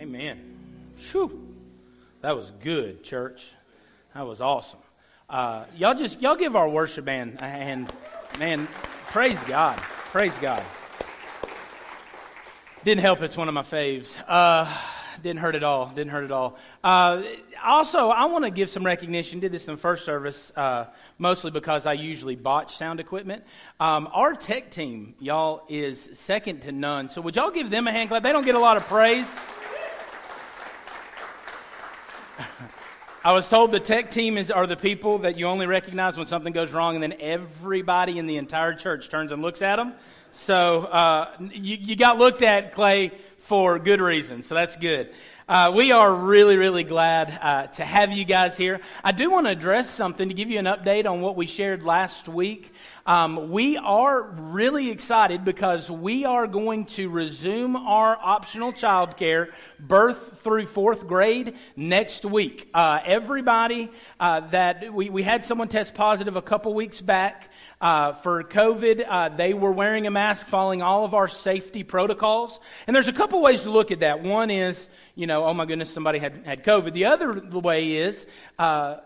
Amen. Whew. That was good, church. That was awesome. Uh, y'all just y'all give our worship band a hand. Man, praise God. Praise God. Didn't help. It's one of my faves. Uh, didn't hurt at all. Didn't hurt at all. Uh, also, I want to give some recognition. Did this in the first service, uh, mostly because I usually botch sound equipment. Um, our tech team, y'all, is second to none. So would y'all give them a hand clap? They don't get a lot of praise. I was told the tech team is, are the people that you only recognize when something goes wrong, and then everybody in the entire church turns and looks at them. So uh, you, you got looked at, Clay, for good reason. So that's good. Uh, we are really, really glad uh, to have you guys here. I do want to address something to give you an update on what we shared last week. Um, we are really excited because we are going to resume our optional childcare birth through fourth grade next week. Uh, everybody uh, that we, we had someone test positive a couple weeks back. Uh, for COVID, uh, they were wearing a mask, following all of our safety protocols. And there's a couple ways to look at that. One is, you know, oh my goodness, somebody had, had COVID. The other way is, uh,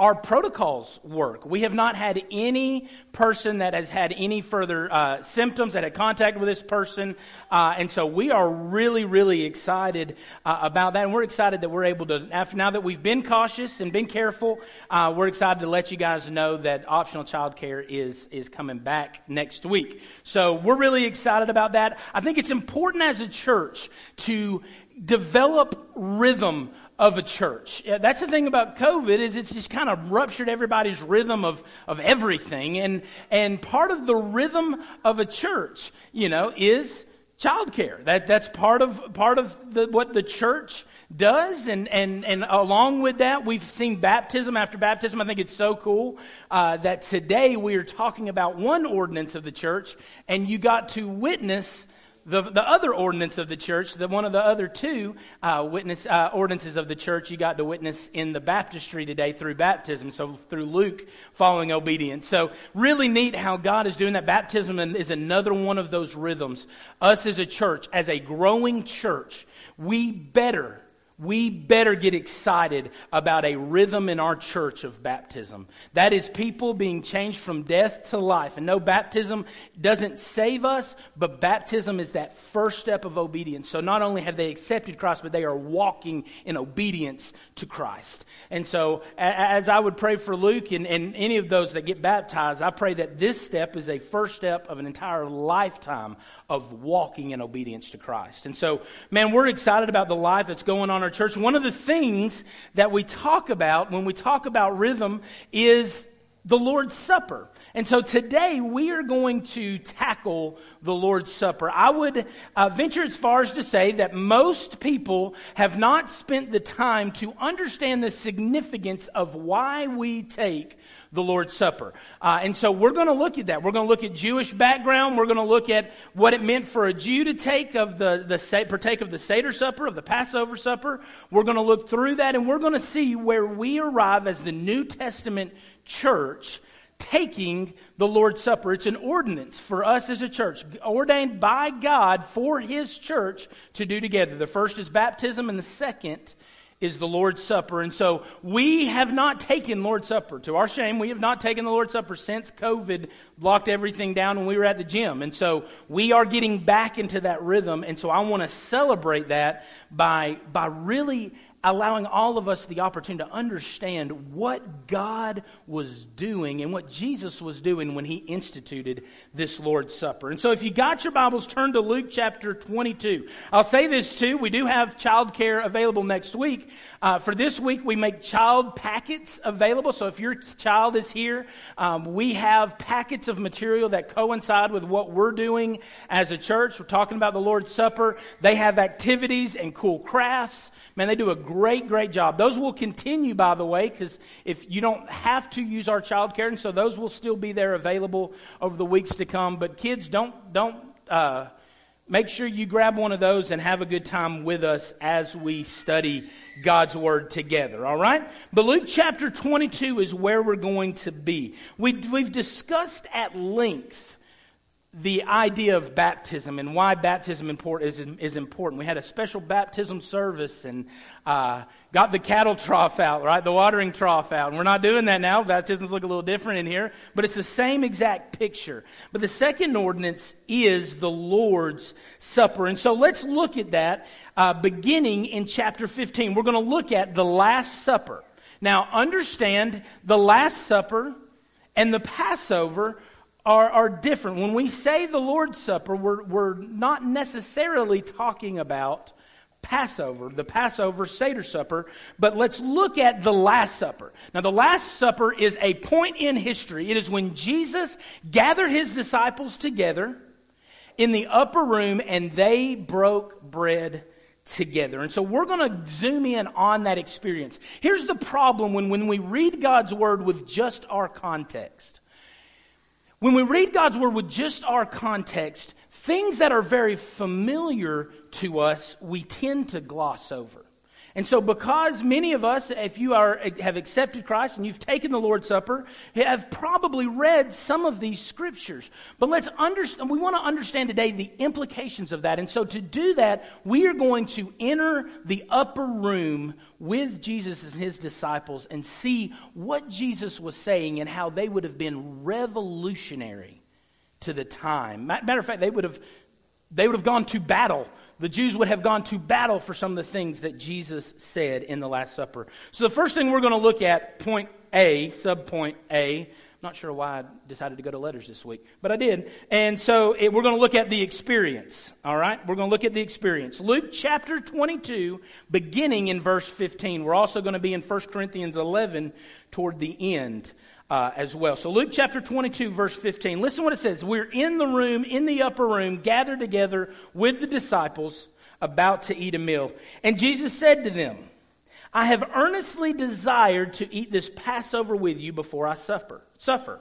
our protocols work. We have not had any person that has had any further uh, symptoms that had contact with this person. Uh, and so we are really, really excited uh, about that. And we're excited that we're able to, after now that we've been cautious and been careful, uh, we're excited to let you guys know that optional childcare is, is coming back next week. So we're really excited about that. I think it's important as a church to develop rhythm of a church. That's the thing about COVID is it's just kind of ruptured everybody's rhythm of, of everything. And, and part of the rhythm of a church, you know, is childcare. That, that's part of, part of the, what the church does. And, and, and along with that, we've seen baptism after baptism. I think it's so cool uh, that today we are talking about one ordinance of the church and you got to witness the, the other ordinance of the church, the, one of the other two uh, witness uh, ordinances of the church, you got to witness in the baptistry today through baptism. So through Luke, following obedience. So really neat how God is doing that. Baptism is another one of those rhythms. Us as a church, as a growing church, we better we better get excited about a rhythm in our church of baptism. That is people being changed from death to life. And no, baptism doesn't save us, but baptism is that first step of obedience. So not only have they accepted Christ, but they are walking in obedience to Christ. And so as I would pray for Luke and, and any of those that get baptized, I pray that this step is a first step of an entire lifetime of walking in obedience to Christ. And so, man, we're excited about the life that's going on in our church. One of the things that we talk about when we talk about rhythm is the Lord's Supper. And so today we are going to tackle the Lord's Supper. I would uh, venture as far as to say that most people have not spent the time to understand the significance of why we take the Lord's Supper. Uh, and so we're going to look at that. We're going to look at Jewish background. We're going to look at what it meant for a Jew to take of the, the partake of the Seder supper, of the Passover supper. We're going to look through that and we're going to see where we arrive as the New Testament church taking the Lord's Supper. It's an ordinance for us as a church, ordained by God for His church to do together. The first is baptism, and the second is the Lord's Supper. And so we have not taken Lord's Supper. To our shame, we have not taken the Lord's Supper since COVID locked everything down when we were at the gym. And so we are getting back into that rhythm. And so I want to celebrate that by, by really allowing all of us the opportunity to understand what God was doing and what Jesus was doing when he instituted this Lord's Supper. And so if you got your Bibles, turn to Luke chapter 22. I'll say this too. We do have childcare available next week. Uh, for this week, we make child packets available. So if your child is here, um, we have packets of material that coincide with what we're doing as a church. We're talking about the Lord's Supper. They have activities and cool crafts. Man, they do a great, great job. Those will continue, by the way, because if you don't have to use our child care, and so those will still be there available over the weeks to come. But kids, don't don't uh, make sure you grab one of those and have a good time with us as we study God's Word together, all right? But Luke chapter 22 is where we're going to be. We, we've discussed at length the idea of baptism and why baptism is, is important. We had a special baptism service and uh, got the cattle trough out, right? The watering trough out. And we're not doing that now. Baptisms look a little different in here, but it's the same exact picture. But the second ordinance is the Lord's Supper. And so let's look at that uh, beginning in chapter 15. We're going to look at the Last Supper. Now, understand the Last Supper and the Passover are, are different. When we say the Lord's Supper, we're, we're not necessarily talking about Passover, the Passover Seder Supper, but let's look at the Last Supper. Now, the Last Supper is a point in history. It is when Jesus gathered his disciples together in the upper room and they broke bread together. And so we're going to zoom in on that experience. Here's the problem when, when we read God's Word with just our context. When we read God's Word with just our context, things that are very familiar to us, we tend to gloss over. And so, because many of us, if you are, have accepted Christ and you've taken the Lord's Supper, have probably read some of these scriptures. But let's understand, we want to understand today the implications of that. And so, to do that, we are going to enter the upper room with Jesus and his disciples and see what Jesus was saying and how they would have been revolutionary to the time. Matter of fact, they would have, they would have gone to battle the Jews would have gone to battle for some of the things that Jesus said in the Last Supper. So the first thing we're going to look at, point A, subpoint A. I'm not sure why I decided to go to letters this week, but I did. And so it, we're going to look at the experience. All right? We're going to look at the experience. Luke chapter 22, beginning in verse 15. We're also going to be in 1 Corinthians 11 toward the end uh, as well. So, Luke chapter 22, verse 15. Listen what it says. We're in the room, in the upper room, gathered together with the disciples, about to eat a meal. And Jesus said to them, I have earnestly desired to eat this Passover with you before I suffer. Suffer.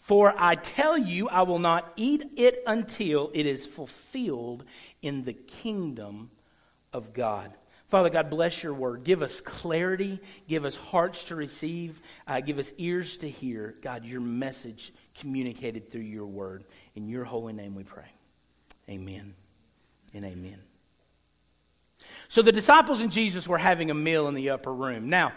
For I tell you, I will not eat it until it is fulfilled in the kingdom of God. Father God, bless your word. Give us clarity. Give us hearts to receive. Uh, give us ears to hear. God, your message communicated through your word. In your holy name we pray. Amen and amen. So the disciples and Jesus were having a meal in the upper room. Now,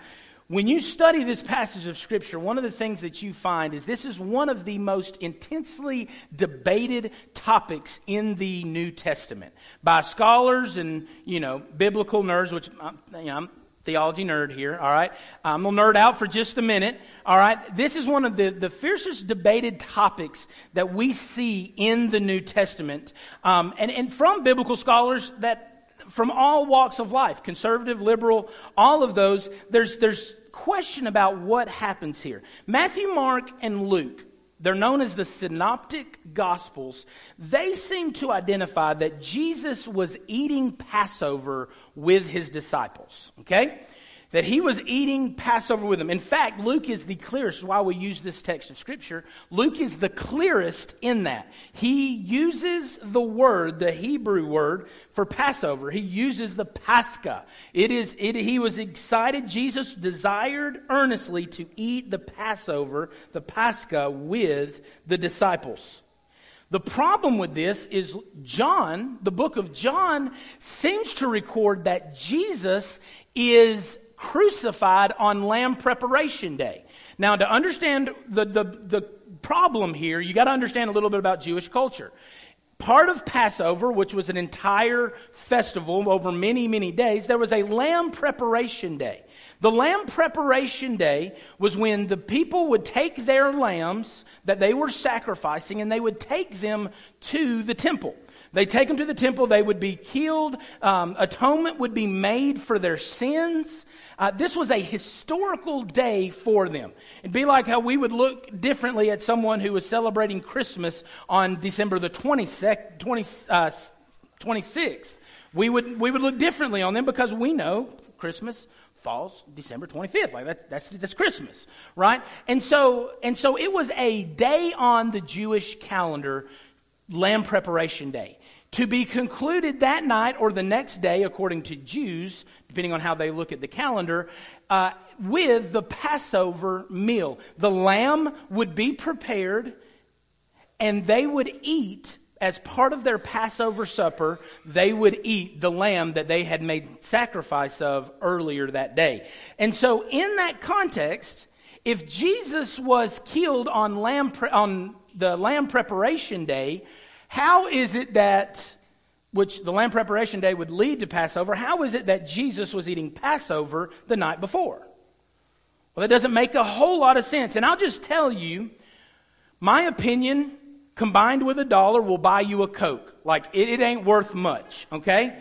when you study this passage of Scripture, one of the things that you find is this is one of the most intensely debated topics in the New Testament by scholars and, you know, biblical nerds, which I'm, you know, I'm theology nerd here, all right? I'm going to nerd out for just a minute, all right? This is one of the, the fiercest debated topics that we see in the New Testament. Um, and, and from biblical scholars that from all walks of life, conservative, liberal, all of those, there's, there's question about what happens here. Matthew, Mark, and Luke, they're known as the synoptic gospels. They seem to identify that Jesus was eating Passover with his disciples. Okay? That he was eating Passover with them. In fact, Luke is the clearest, why we use this text of Scripture. Luke is the clearest in that. He uses the word, the Hebrew word for Passover. He uses the Pascha. It is, it, he was excited. Jesus desired earnestly to eat the Passover, the Pascha, with the disciples. The problem with this is John, the book of John, seems to record that Jesus is crucified on Lamb Preparation Day. Now, to understand the, the, the problem here, you got to understand a little bit about Jewish culture. Part of Passover, which was an entire festival over many, many days, there was a lamb preparation day. The lamb preparation day was when the people would take their lambs that they were sacrificing and they would take them to the temple. They take them to the temple, they would be killed, um, atonement would be made for their sins. Uh, this was a historical day for them. It'd be like how we would look differently at someone who was celebrating Christmas on December the 22nd, 20, uh, 26th. We would, we would look differently on them because we know Christmas falls December 25th. Like that's, that's, that's Christmas, right? And so, and so it was a day on the Jewish calendar, Lamb Preparation Day to be concluded that night or the next day, according to Jews, depending on how they look at the calendar, uh, with the Passover meal. The lamb would be prepared and they would eat as part of their Passover supper, they would eat the lamb that they had made sacrifice of earlier that day. And so, in that context, if Jesus was killed on, lamb pre- on the lamb preparation day, how is it that, which the lamb preparation day would lead to Passover, how is it that Jesus was eating Passover the night before? Well, that doesn't make a whole lot of sense. And I'll just tell you, my opinion combined with a dollar will buy you a Coke. Like, it, it ain't worth much, okay?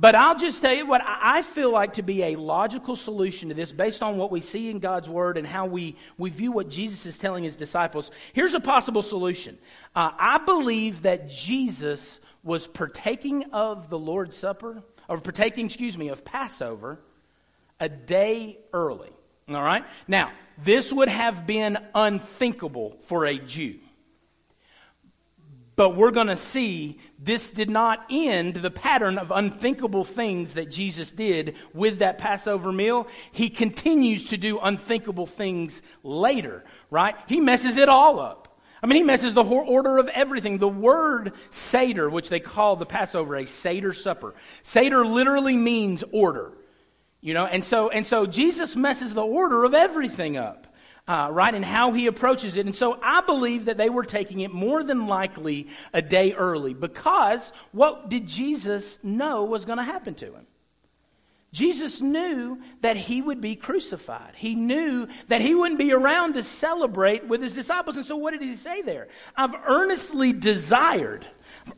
But I'll just tell you what I feel like to be a logical solution to this based on what we see in God's Word and how we, we view what Jesus is telling his disciples. Here's a possible solution. Uh, I believe that Jesus was partaking of the Lord's Supper, or partaking, excuse me, of Passover a day early. All right? Now, this would have been unthinkable for a Jew. But we're going to see this did not end the pattern of unthinkable things that Jesus did with that Passover meal. He continues to do unthinkable things later, right? He messes it all up. I mean, he messes the order of everything. The word Seder, which they call the Passover a Seder supper. Seder literally means order. You know, and so, and so Jesus messes the order of everything up uh, right, and how he approaches it. And so I believe that they were taking it more than likely a day early because what did Jesus know was going to happen to him? Jesus knew that he would be crucified. He knew that he wouldn't be around to celebrate with his disciples. And so what did he say there? I've earnestly desired,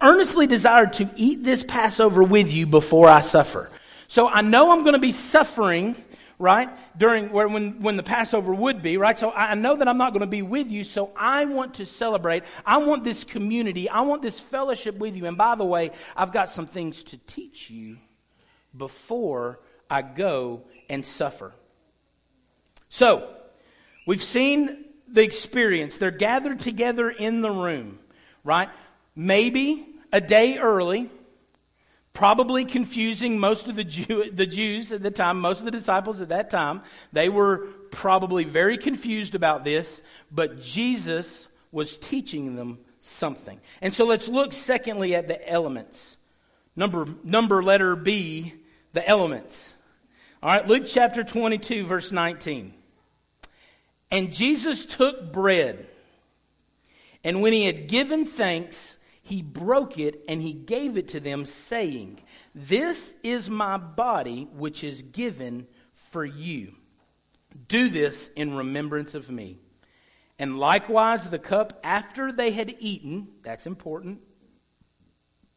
earnestly desired to eat this Passover with you before I suffer. So I know I'm going to be suffering right? During where, when, when the Passover would be, right? So I know that I'm not going to be with you, so I want to celebrate. I want this community. I want this fellowship with you. And by the way, I've got some things to teach you before I go and suffer. So, we've seen the experience. They're gathered together in the room, right? Maybe a day early probably confusing most of the, Jew, the Jews at the time, most of the disciples at that time. They were probably very confused about this, but Jesus was teaching them something. And so let's look secondly at the elements. Number, number letter B, the elements. All right, Luke chapter 22, verse 19. And Jesus took bread, and when he had given thanks, he broke it and he gave it to them, saying, This is my body, which is given for you. Do this in remembrance of me. And likewise the cup after they had eaten, that's important,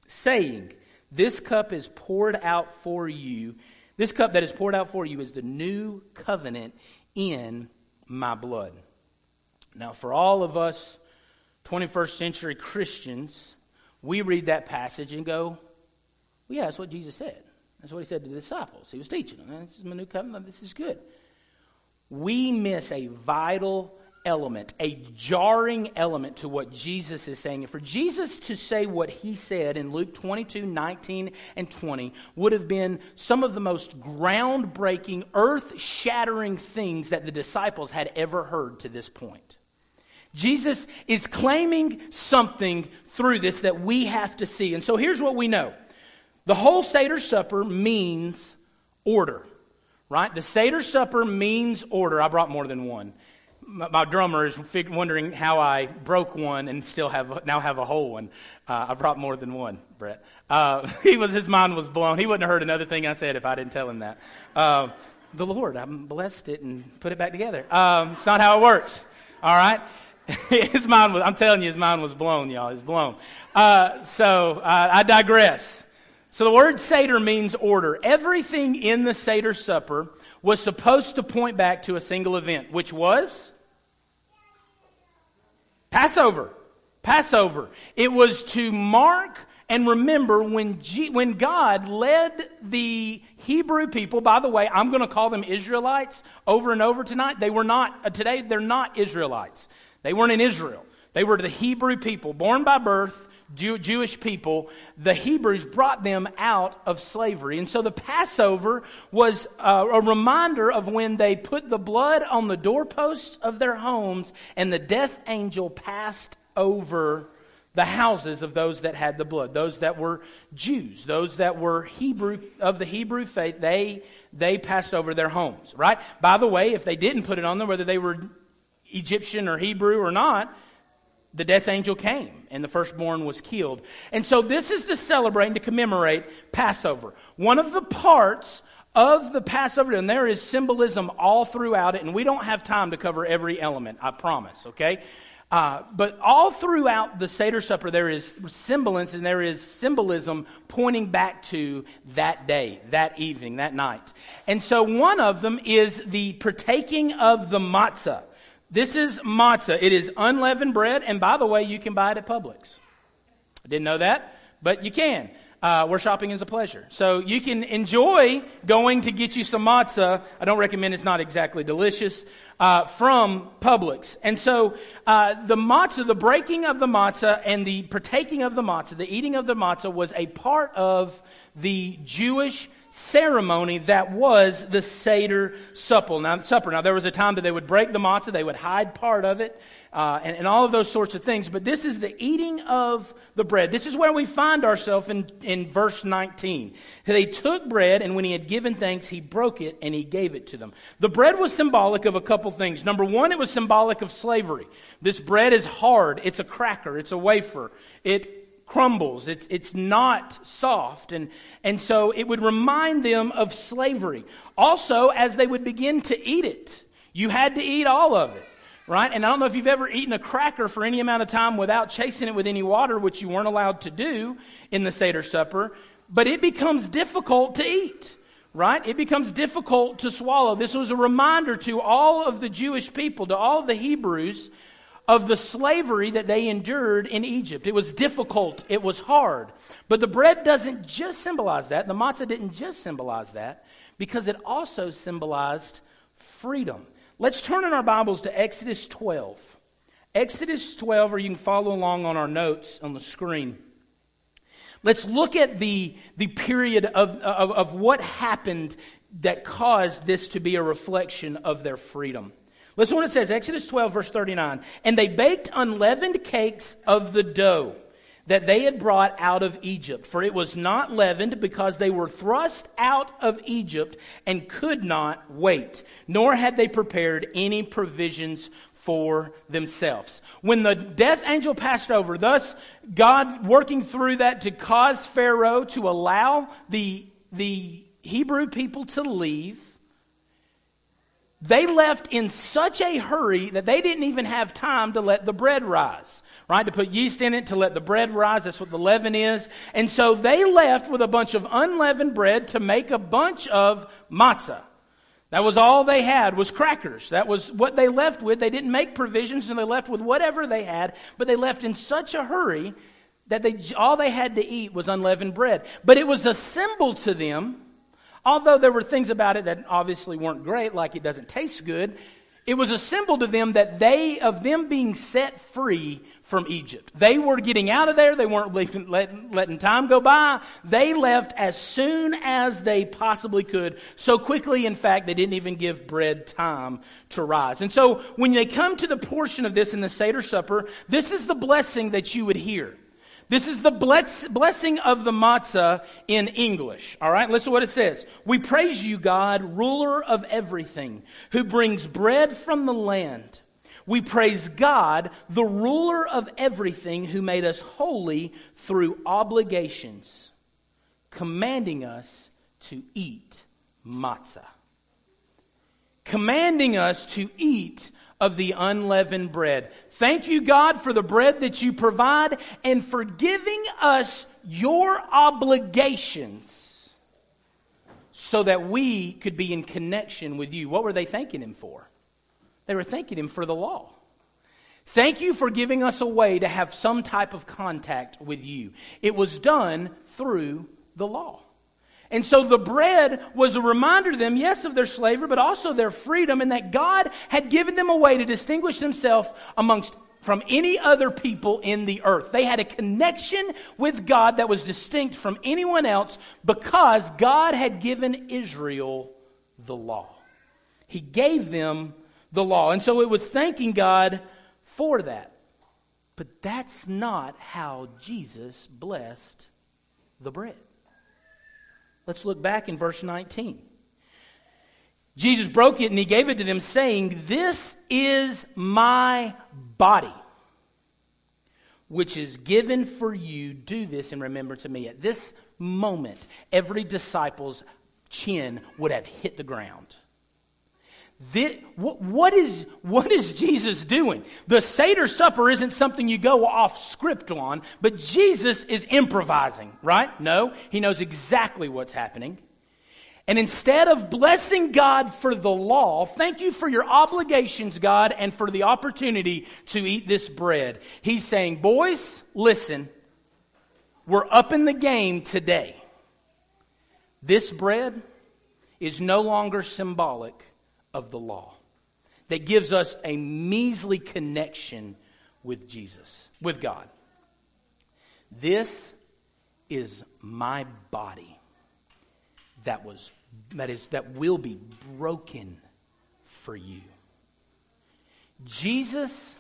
saying, This cup is poured out for you. This cup that is poured out for you is the new covenant in my blood. Now, for all of us 21st century Christians, we read that passage and go, well, yeah, that's what Jesus said. That's what he said to the disciples. He was teaching them. This is my new covenant. This is good. We miss a vital element, a jarring element to what Jesus is saying. And for Jesus to say what he said in Luke 22, 19, and 20 would have been some of the most groundbreaking, earth shattering things that the disciples had ever heard to this point. Jesus is claiming something through this that we have to see. And so here's what we know the whole Seder Supper means order, right? The Seder Supper means order. I brought more than one. My, drummer is wondering how I broke one and still have now have a whole one. Uh, I brought more than one, Brett. Uh, he was his mind was blown. He wouldn't have heard another thing I said if I didn't tell him that. Uh, the Lord, I blessed it and put it back together. Um, it's not how it works. All right. his mind was, I'm telling you, his mind was blown, y'all. It's blown. Uh, so uh, I digress. So the word Seder means order. Everything in the Seder supper was supposed to point back to a single event, which was Passover. Passover. It was to mark and remember when, G- when God led the Hebrew people, by the way, I'm going to call them Israelites over and over tonight. They were not, uh, today, they're not Israelites. They weren't in Israel. They were the Hebrew people, born by birth, Jew- Jewish people. The Hebrews brought them out of slavery. And so the Passover was uh, a reminder of when they put the blood on the doorposts of their homes and the death angel passed over the houses of those that had the blood, those that were Jews, those that were Hebrew of the Hebrew faith, they they passed over their homes, right? By the way, if they didn't put it on them, whether they were Egyptian or Hebrew or not, the death angel came and the firstborn was killed. And so this is to celebrate and to commemorate Passover. One of the parts of the Passover, and there is symbolism all throughout it, and we don't have time to cover every element, I promise, okay? Uh, but all throughout the Seder Supper, there is semblance and there is symbolism pointing back to that day, that evening, that night. And so one of them is the partaking of the matzah. This is matzah. It is unleavened bread, and by the way, you can buy it at Publix. I didn't know that, but you can uh, where shopping is a pleasure. So you can enjoy going to get you some matzah. I don't recommend it's not exactly delicious uh, from Publix. And so uh, the matzah, the breaking of the matzah and the partaking of the matzah, the eating of the matzah was a part of the Jewish ceremony that was the Seder supper. Now, supper. Now, there was a time that they would break the matzah, they would hide part of it, uh, and, and, all of those sorts of things. But this is the eating of the bread. This is where we find ourselves in, in verse 19. They took bread, and when he had given thanks, he broke it and he gave it to them. The bread was symbolic of a couple things. Number one, it was symbolic of slavery. This bread is hard, it's a cracker, it's a wafer. It crumbles. It's, it's not soft. And, and so it would remind them of slavery. Also, as they would begin to eat it, you had to eat all of it. Right? And I don't know if you've ever eaten a cracker for any amount of time without chasing it with any water, which you weren't allowed to do in the Seder supper, but it becomes difficult to eat right? It becomes difficult to swallow. This was a reminder to all of the Jewish people, to all of the Hebrews, of the slavery that they endured in Egypt. It was difficult, it was hard. But the bread doesn't just symbolize that, the matzah didn't just symbolize that, because it also symbolized freedom. Let's turn in our Bibles to Exodus 12. Exodus 12, or you can follow along on our notes on the screen. Let's look at the, the period of, of, of what happened that caused this to be a reflection of their freedom. Listen what it says Exodus 12, verse 39. And they baked unleavened cakes of the dough that they had brought out of Egypt, for it was not leavened because they were thrust out of Egypt and could not wait, nor had they prepared any provisions for themselves. When the death angel passed over, thus God working through that to cause Pharaoh to allow the, the Hebrew people to leave, they left in such a hurry that they didn't even have time to let the bread rise, right? To put yeast in it, to let the bread rise. That's what the leaven is. And so they left with a bunch of unleavened bread to make a bunch of matzah. That was all they had was crackers. That was what they left with. They didn't make provisions and they left with whatever they had, but they left in such a hurry that they, all they had to eat was unleavened bread. But it was a symbol to them Although there were things about it that obviously weren't great, like it doesn't taste good, it was a symbol to them that they, of them being set free from Egypt. They were getting out of there. They weren't letting, letting, letting, time go by. They left as soon as they possibly could. So quickly, in fact, they didn't even give bread time to rise. And so when they come to the portion of this in the Seder Supper, this is the blessing that you would hear. This is the bless, blessing of the matzah in English. All right, listen to what it says. We praise you, God, ruler of everything, who brings bread from the land. We praise God, the ruler of everything, who made us holy through obligations, commanding us to eat matzah. Commanding us to eat of the unleavened bread. Thank you, God, for the bread that you provide and for giving us your obligations so that we could be in connection with you. What were they thanking Him for? They were thanking Him for the law. Thank you for giving us a way to have some type of contact with you. It was done through the law. And so the bread was a reminder to them, yes, of their slavery, but also their freedom, and that God had given them a way to distinguish themselves amongst from any other people in the earth. They had a connection with God that was distinct from anyone else because God had given Israel the law. He gave them the law. And so it was thanking God for that. But that's not how Jesus blessed the bread. Let's look back in verse 19. Jesus broke it and he gave it to them, saying, This is my body, which is given for you. Do this and remember to me. At this moment, every disciple's chin would have hit the ground. This, what, what, is, what is Jesus doing? The Seder supper isn't something you go off script on, but Jesus is improvising, right? No, he knows exactly what's happening. And instead of blessing God for the law, thank you for your obligations, God, and for the opportunity to eat this bread. He's saying, boys, listen, we're up in the game today. This bread is no longer symbolic of the law that gives us a measly connection with Jesus, with God. This is my body that was that is that will be broken for you. Jesus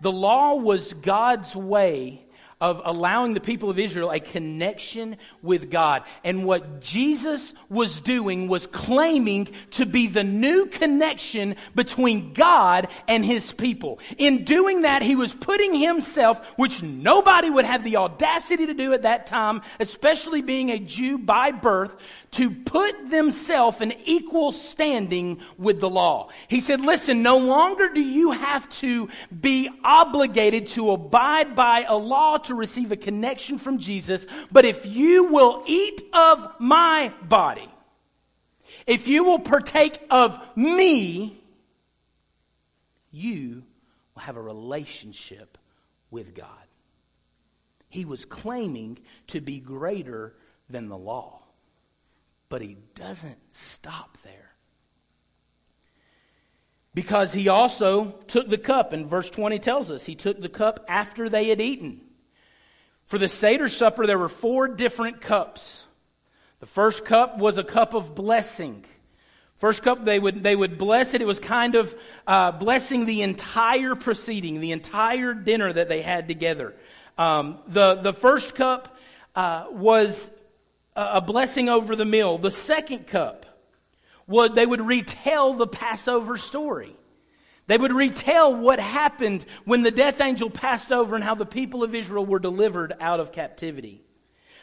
the law was God's way of allowing the people of Israel a connection with God. And what Jesus was doing was claiming to be the new connection between God and his people. In doing that, he was putting himself, which nobody would have the audacity to do at that time, especially being a Jew by birth, to put themselves in equal standing with the law. He said, listen, no longer do you have to be obligated to abide by a law to receive a connection from Jesus, but if you will eat of my body, if you will partake of me, you will have a relationship with God. He was claiming to be greater than the law. But he doesn't stop there. Because he also took the cup, and verse 20 tells us he took the cup after they had eaten. For the Seder supper, there were four different cups. The first cup was a cup of blessing. First cup, they would, they would bless it. It was kind of uh, blessing the entire proceeding, the entire dinner that they had together. Um, the, the first cup uh, was a blessing over the meal. The second cup, would, they would retell the Passover story. They would retell what happened when the death angel passed over and how the people of Israel were delivered out of captivity.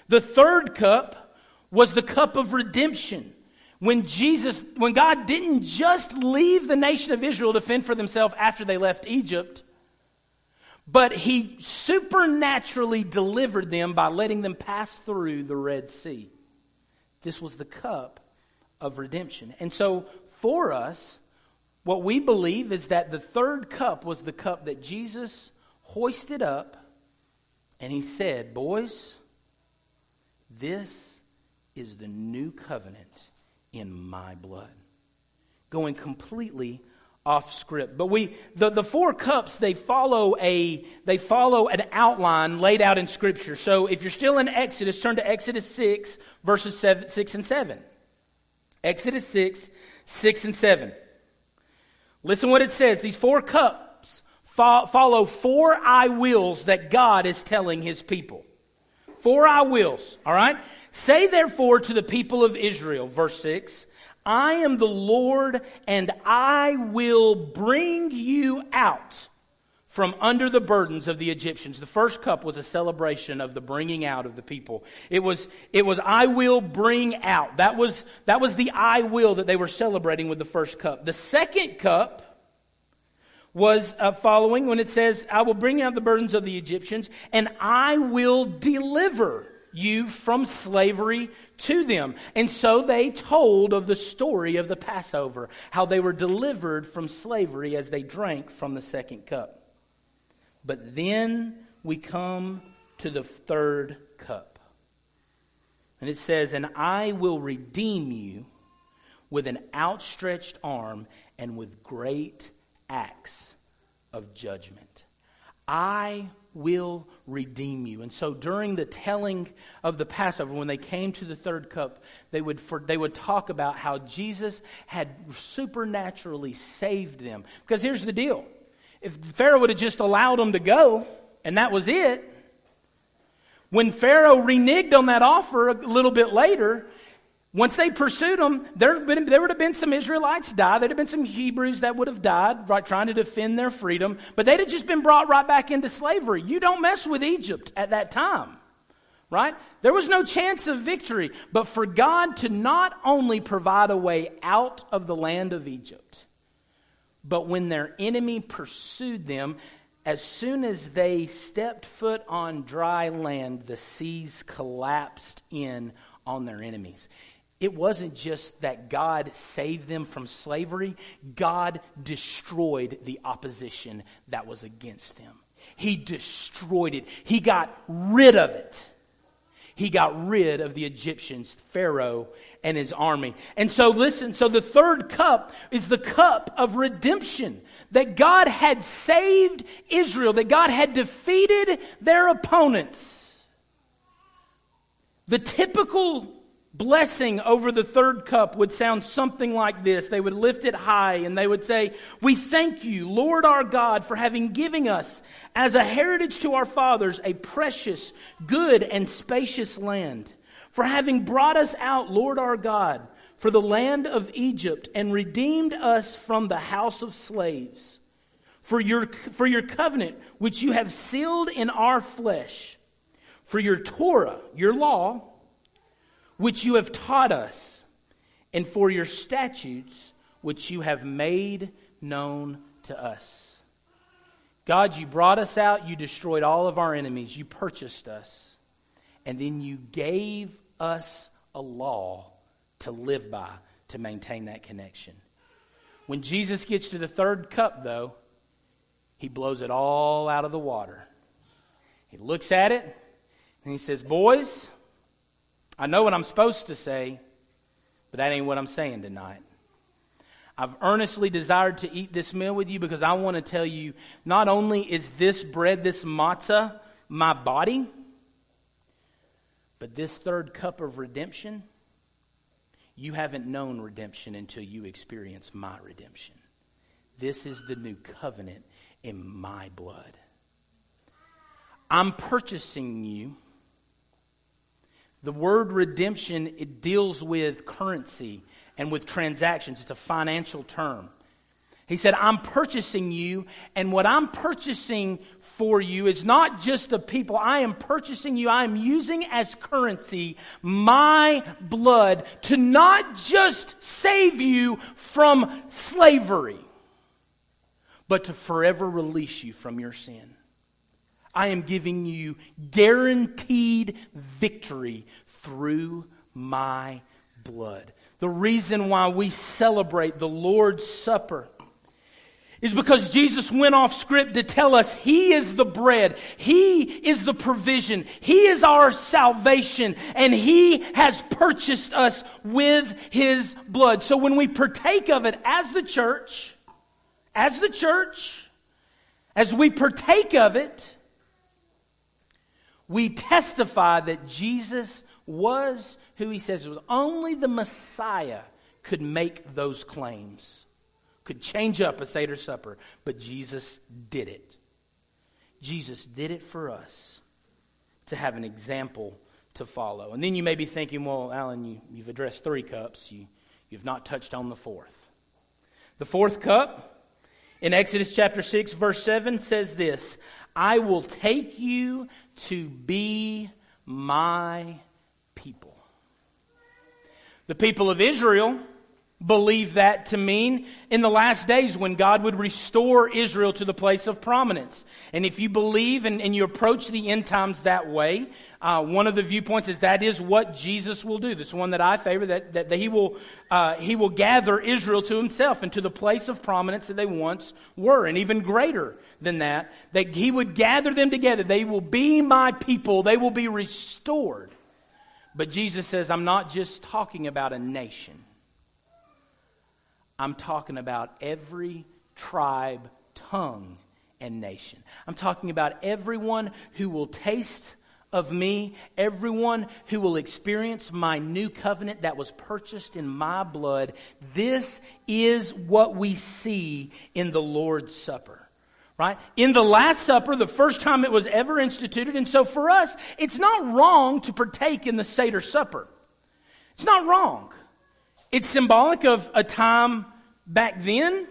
The third cup was the cup of redemption. When Jesus, when God didn't just leave the nation of Israel to fend for themselves after they left Egypt, but he supernaturally delivered them by letting them pass through the Red Sea. This was the cup of redemption. And so, for us, what we believe is that the third cup was the cup that Jesus hoisted up and he said, Boys, this is the new covenant in my blood. Going completely off script. But we, the, the four cups, they follow a, they follow an outline laid out in scripture. So if you're still in Exodus, turn to Exodus 6, verses seven, 6 and 7. Exodus 6, 6 and 7. Listen what it says. These four cups fo- follow four I wills that God is telling his people. Four I wills, all right? Say therefore to the people of Israel, verse 6, I am the Lord, and I will bring you out from under the burdens of the Egyptians. The first cup was a celebration of the bringing out of the people. It was, it was I will bring out. That was, that was the I will that they were celebrating with the first cup. The second cup was uh, following when it says, I will bring out the burdens of the Egyptians, and I will deliver you from slavery to them. And so they told of the story of the Passover, how they were delivered from slavery as they drank from the second cup. But then we come to the third cup. And it says, And I will redeem you with an outstretched arm and with great acts of judgment. I will redeem you. And so during the telling of the Passover, when they came to the third cup, they would, for, they would talk about how Jesus had supernaturally saved them. Because here's the deal if Pharaoh would have just allowed them to go, and that was it. When Pharaoh reneged on that offer a little bit later, once they pursued them, there, been, there would have been some Israelites die. There'd have been some Hebrews that would have died, right, trying to defend their freedom. But they'd have just been brought right back into slavery. You don't mess with Egypt at that time, right? There was no chance of victory. But for God to not only provide a way out of the land of Egypt, but when their enemy pursued them, as soon as they stepped foot on dry land, the seas collapsed in on their enemies it wasn't just that God saved them from slavery, God destroyed the opposition that was against them. He destroyed it, He got rid of it. He got rid of the Egyptians, Pharaoh and his army. And so, listen, so the third cup is the cup of redemption. That God had saved Israel, that God had defeated their opponents. The typical blessing over the third cup would sound something like this. They would lift it high and they would say, We thank you, Lord our God, for having given us as a heritage to our fathers a precious, good, and spacious land. For having brought us out, Lord our God, for the land of Egypt and redeemed us from the house of slaves. For your, for your covenant, which you have sealed in our flesh. For your Torah, your law, which you have taught us, and for your statutes, which you have made known to us. God, you brought us out, you destroyed all of our enemies, you purchased us, and then you gave us a law to live by to maintain that connection. When Jesus gets to the third cup, though, he blows it all out of the water. He looks at it and he says, Boys, I know what I'm supposed to say, but that ain't what I'm saying tonight. I've earnestly desired to eat this meal with you because I want to tell you not only is this bread, this matzah, my body, but this third cup of redemption, you haven't known redemption until you experience my redemption. This is the new covenant in my blood. I'm purchasing you the word redemption, it deals with currency and with transactions. It's a financial term. He said, I'm purchasing you, and what I'm purchasing for you is not just a people. I am purchasing you. I am using as currency my blood to not just save you from slavery, but to forever release you from your sin. I am giving you guaranteed victory through my blood. The reason why we celebrate the Lord's Supper is because Jesus went off script to tell us He is the bread, He is the provision, He is our salvation, and He has purchased us with His blood. So when we partake of it as the church, as the church, as we partake of it, we testify that Jesus was who he says was. Only the Messiah could make those claims, could change up a Seder supper, but Jesus did it. Jesus did it for us to have an example to follow. And then you may be thinking, well, Alan, you, you've addressed three cups, you, you've not touched on the fourth. The fourth cup in Exodus chapter 6, verse 7 says this I will take you to be my people. The people of Israel believed that to mean in the last days when God would restore Israel to the place of prominence. And if you believe and, and you approach the end times that way, uh, one of the viewpoints is that is what Jesus will do. This one that I favor, that, that, that he, will, uh, he will gather Israel to himself and to the place of prominence that they once were, and even greater than that, that he would gather them together. They will be my people, they will be restored. But Jesus says, I'm not just talking about a nation. I'm talking about every tribe, tongue, and nation. I'm talking about everyone who will taste of me, everyone who will experience my new covenant that was purchased in my blood. This is what we see in the Lord's Supper. Right? In the Last Supper, the first time it was ever instituted. And so for us, it's not wrong to partake in the Seder supper. It's not wrong. It's symbolic of a time back then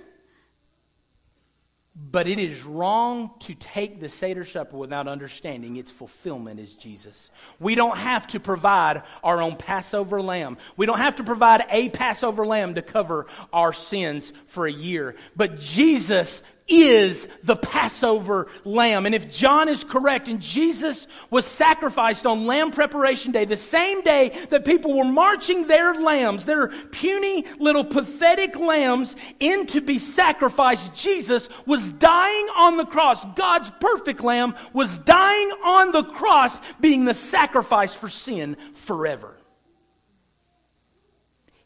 but it is wrong to take the Seder supper without understanding its fulfillment is Jesus. We don't have to provide our own Passover lamb. We don't have to provide a Passover lamb to cover our sins for a year. But Jesus is the Passover lamb. And if John is correct, and Jesus was sacrificed on Lamb Preparation Day, the same day that people were marching their lambs, their puny little pathetic lambs, in to be sacrificed, Jesus was dying on the cross. God's perfect lamb was dying on the cross, being the sacrifice for sin forever.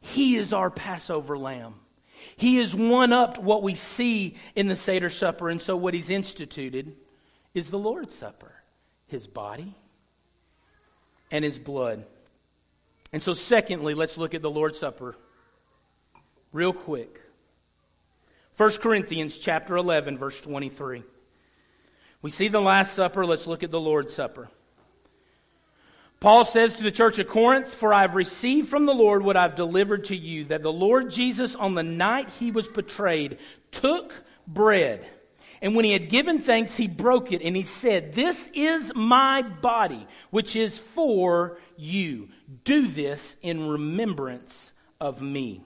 He is our Passover lamb. He has one upped what we see in the Seder Supper, and so what he's instituted is the Lord's Supper his body and his blood. And so, secondly, let's look at the Lord's Supper real quick. 1 Corinthians chapter 11 verse 23. We see the last supper, let's look at the Lord's Supper. Paul says to the church of Corinth, For I have received from the Lord what I've delivered to you, that the Lord Jesus, on the night he was betrayed, took bread. And when he had given thanks, he broke it, and he said, This is my body, which is for you. Do this in remembrance of me.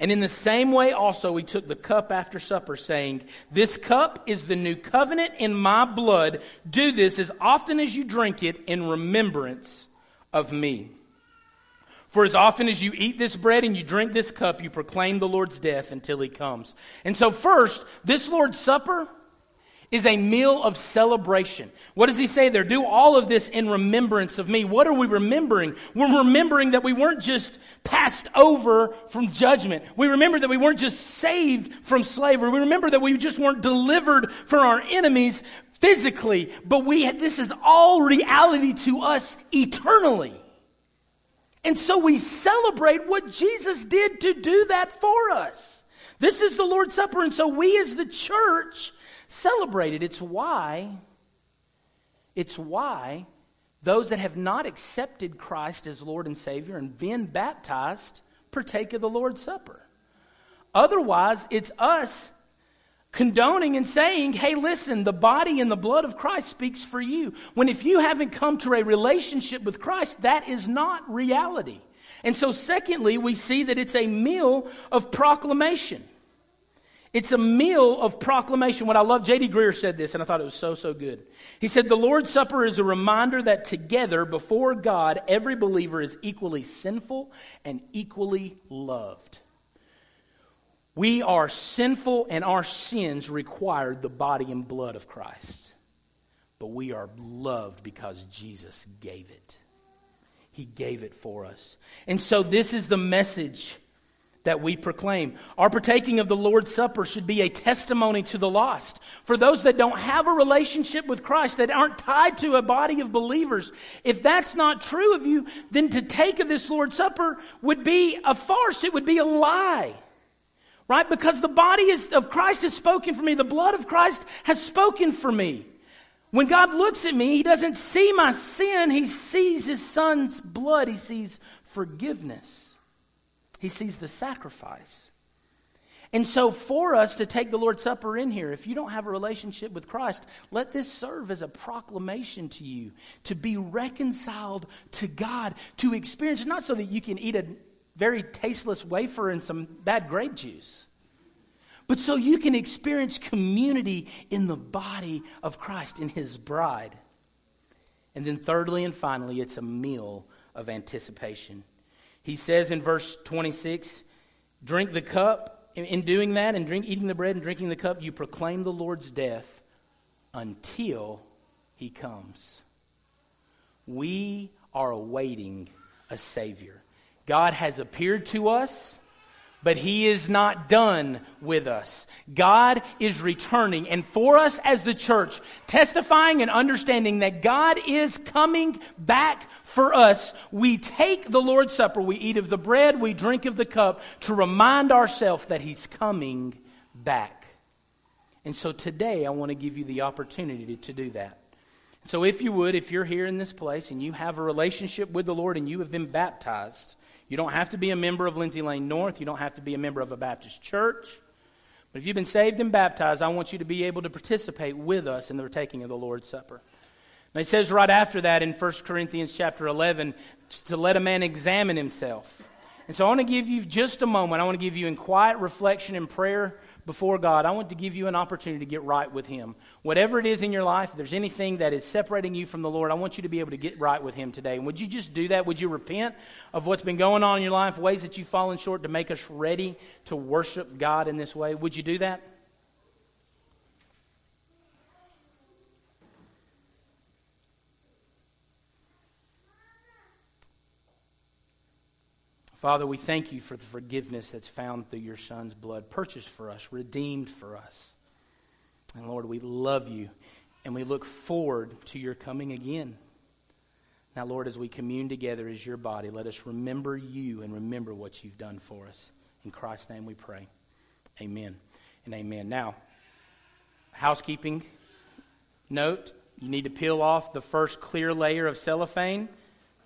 And in the same way also we took the cup after supper, saying, This cup is the new covenant in my blood. Do this as often as you drink it in remembrance of me. For as often as you eat this bread and you drink this cup, you proclaim the Lord's death until he comes. And so, first, this Lord's Supper is a meal of celebration. What does he say there? Do all of this in remembrance of me. What are we remembering? We're remembering that we weren't just passed over from judgment. We remember that we weren't just saved from slavery. We remember that we just weren't delivered from our enemies physically, but we this is all reality to us eternally. And so we celebrate what Jesus did to do that for us. This is the Lord's Supper. And so we as the church celebrated. It's why, it's why those that have not accepted Christ as Lord and Savior and been baptized partake of the Lord's Supper. Otherwise, it's us condoning and saying, hey, listen, the body and the blood of Christ speaks for you. When if you haven't come to a relationship with Christ, that is not reality. And so, secondly, we see that it's a meal of proclamation. It's a meal of proclamation. What I love, J.D. Greear said this, and I thought it was so, so good. He said, The Lord's Supper is a reminder that together, before God, every believer is equally sinful and equally loved. We are sinful, and our sins require the body and blood of Christ. But we are loved because Jesus gave it. He gave it for us. And so, this is the message that we proclaim. Our partaking of the Lord's Supper should be a testimony to the lost. For those that don't have a relationship with Christ, that aren't tied to a body of believers, if that's not true of you, then to take of this Lord's Supper would be a farce. It would be a lie. Right? Because the body is, of Christ has spoken for me. The blood of Christ has spoken for me. When God looks at me, He doesn't see my sin. He sees His Son's blood. He sees forgiveness. He sees the sacrifice. And so, for us to take the Lord's Supper in here, if you don't have a relationship with Christ, let this serve as a proclamation to you to be reconciled to God, to experience, not so that you can eat a very tasteless wafer and some bad grape juice, but so you can experience community in the body of Christ, in His bride. And then, thirdly and finally, it's a meal of anticipation. He says in verse 26 drink the cup. In doing that and drink, eating the bread and drinking the cup, you proclaim the Lord's death until he comes. We are awaiting a Savior. God has appeared to us but he is not done with us. God is returning. And for us as the church, testifying and understanding that God is coming back for us, we take the Lord's Supper, we eat of the bread, we drink of the cup to remind ourselves that he's coming back. And so today I want to give you the opportunity to do that. So if you would, if you're here in this place and you have a relationship with the Lord and you have been baptized, you don't have to be a member of Lindsay Lane North. You don't have to be a member of a Baptist church. But if you've been saved and baptized, I want you to be able to participate with us in the taking of the Lord's Supper. And it says right after that in 1 Corinthians chapter 11 to let a man examine himself. And so I want to give you just a moment. I want to give you in quiet reflection and prayer before God, I want to give you an opportunity to get right with Him. Whatever it is in your life, if there's anything that is separating you from the Lord, I want you to be able to get right with Him today. And would you just do that? Would you repent of what's been going on in your life, ways that you've fallen short to make us ready to worship God in this way? Would you do that? Father, we thank you for the forgiveness that's found through your Son's blood, purchased for us, redeemed for us. And Lord, we love you and we look forward to your coming again. Now, Lord, as we commune together as your body, let us remember you and remember what you've done for us. In Christ's name we pray. Amen and amen. Now, housekeeping note you need to peel off the first clear layer of cellophane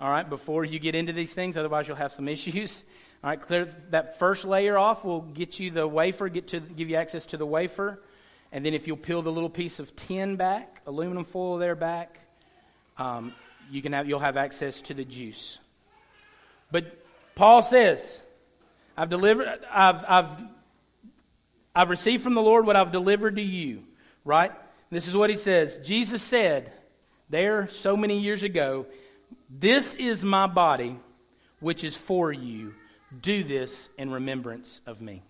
all right, before you get into these things, otherwise you'll have some issues. All right, clear that first layer off will get you the wafer, get to give you access to the wafer. And then if you'll peel the little piece of tin back, aluminum foil there back, um, you can have, you'll have access to the juice. But Paul says, I've delivered, I've, I've, I've received from the Lord what I've delivered to you, right? This is what he says. Jesus said there so many years ago, this is my body, which is for you. Do this in remembrance of me.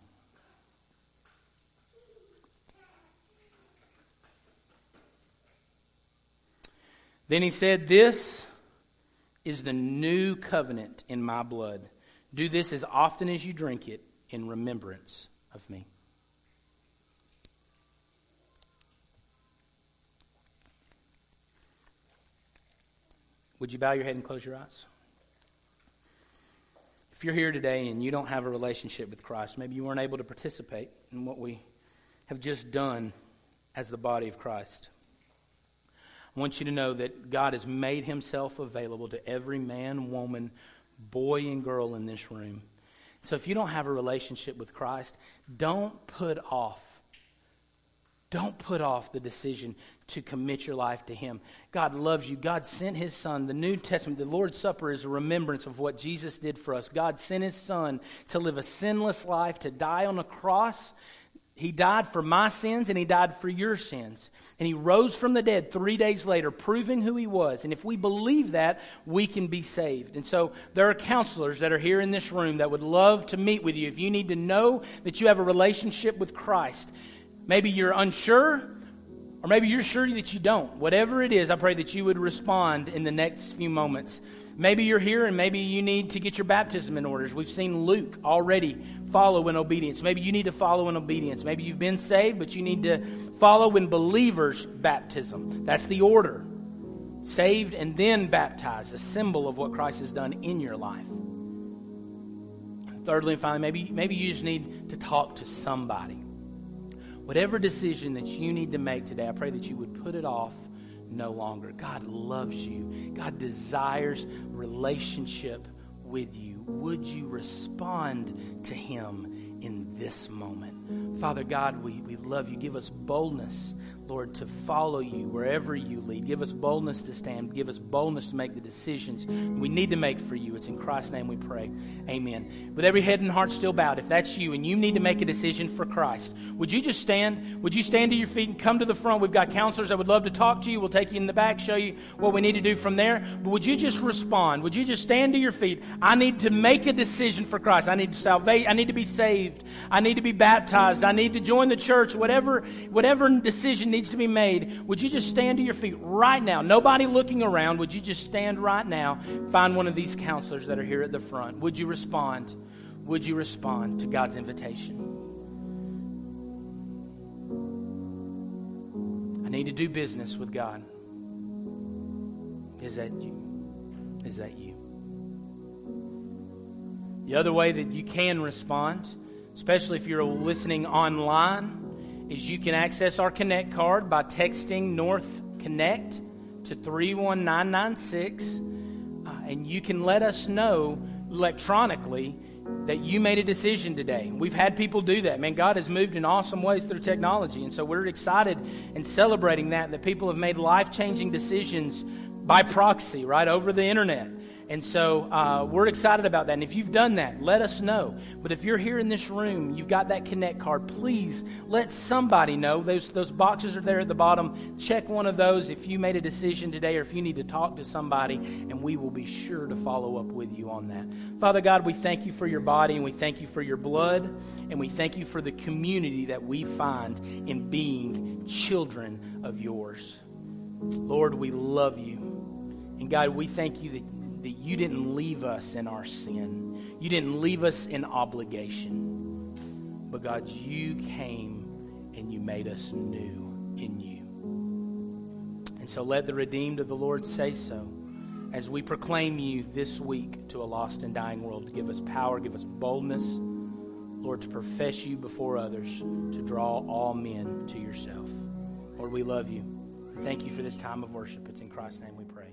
Then he said, This is the new covenant in my blood. Do this as often as you drink it in remembrance of me. Would you bow your head and close your eyes? If you're here today and you don't have a relationship with Christ, maybe you weren't able to participate in what we have just done as the body of Christ. I want you to know that God has made himself available to every man, woman, boy, and girl in this room. So if you don't have a relationship with Christ, don't put off don't put off the decision to commit your life to Him. God loves you. God sent His Son. The New Testament, the Lord's Supper is a remembrance of what Jesus did for us. God sent His Son to live a sinless life, to die on a cross. He died for my sins and He died for your sins. And He rose from the dead three days later, proving who He was. And if we believe that, we can be saved. And so there are counselors that are here in this room that would love to meet with you. If you need to know that you have a relationship with Christ, Maybe you're unsure, or maybe you're sure that you don't. Whatever it is, I pray that you would respond in the next few moments. Maybe you're here and maybe you need to get your baptism in orders. We've seen Luke already follow in obedience. Maybe you need to follow in obedience. Maybe you've been saved, but you need to follow in believers' baptism. That's the order. Saved and then baptized, a symbol of what Christ has done in your life. Thirdly and finally, maybe, maybe you just need to talk to somebody. Whatever decision that you need to make today, I pray that you would put it off no longer. God loves you, God desires relationship with you. Would you respond to Him in this moment? Father God, we, we love you. Give us boldness Lord, to follow you wherever you lead. Give us boldness to stand. Give us boldness to make the decisions we need to make for you. It's in Christ's name we pray. Amen. With every head and heart still bowed, if that's you and you need to make a decision for Christ, would you just stand? Would you stand to your feet and come to the front? We've got counselors that would love to talk to you. We'll take you in the back, show you what we need to do from there. But would you just respond? Would you just stand to your feet? I need to make a decision for Christ. I need to salvate. I need to be saved. I need to be baptized. I need to join the church. Whatever, whatever decision needs to be made, would you just stand to your feet right now? Nobody looking around. Would you just stand right now? Find one of these counselors that are here at the front. Would you respond? Would you respond to God's invitation? I need to do business with God. Is that you? Is that you? The other way that you can respond, especially if you're listening online, is you can access our Connect card by texting North Connect to 31996, uh, and you can let us know electronically that you made a decision today. We've had people do that. Man, God has moved in awesome ways through technology. And so we're excited and celebrating that, that people have made life changing decisions by proxy, right, over the internet. And so uh, we're excited about that. And if you've done that, let us know. But if you're here in this room, you've got that Connect card, please let somebody know. Those, those boxes are there at the bottom. Check one of those if you made a decision today or if you need to talk to somebody, and we will be sure to follow up with you on that. Father God, we thank you for your body and we thank you for your blood, and we thank you for the community that we find in being children of yours. Lord, we love you. And God, we thank you that that you didn't leave us in our sin. You didn't leave us in obligation. But God, you came and you made us new in you. And so let the redeemed of the Lord say so as we proclaim you this week to a lost and dying world. Give us power, give us boldness, Lord, to profess you before others, to draw all men to yourself. Lord, we love you. Thank you for this time of worship. It's in Christ's name we pray.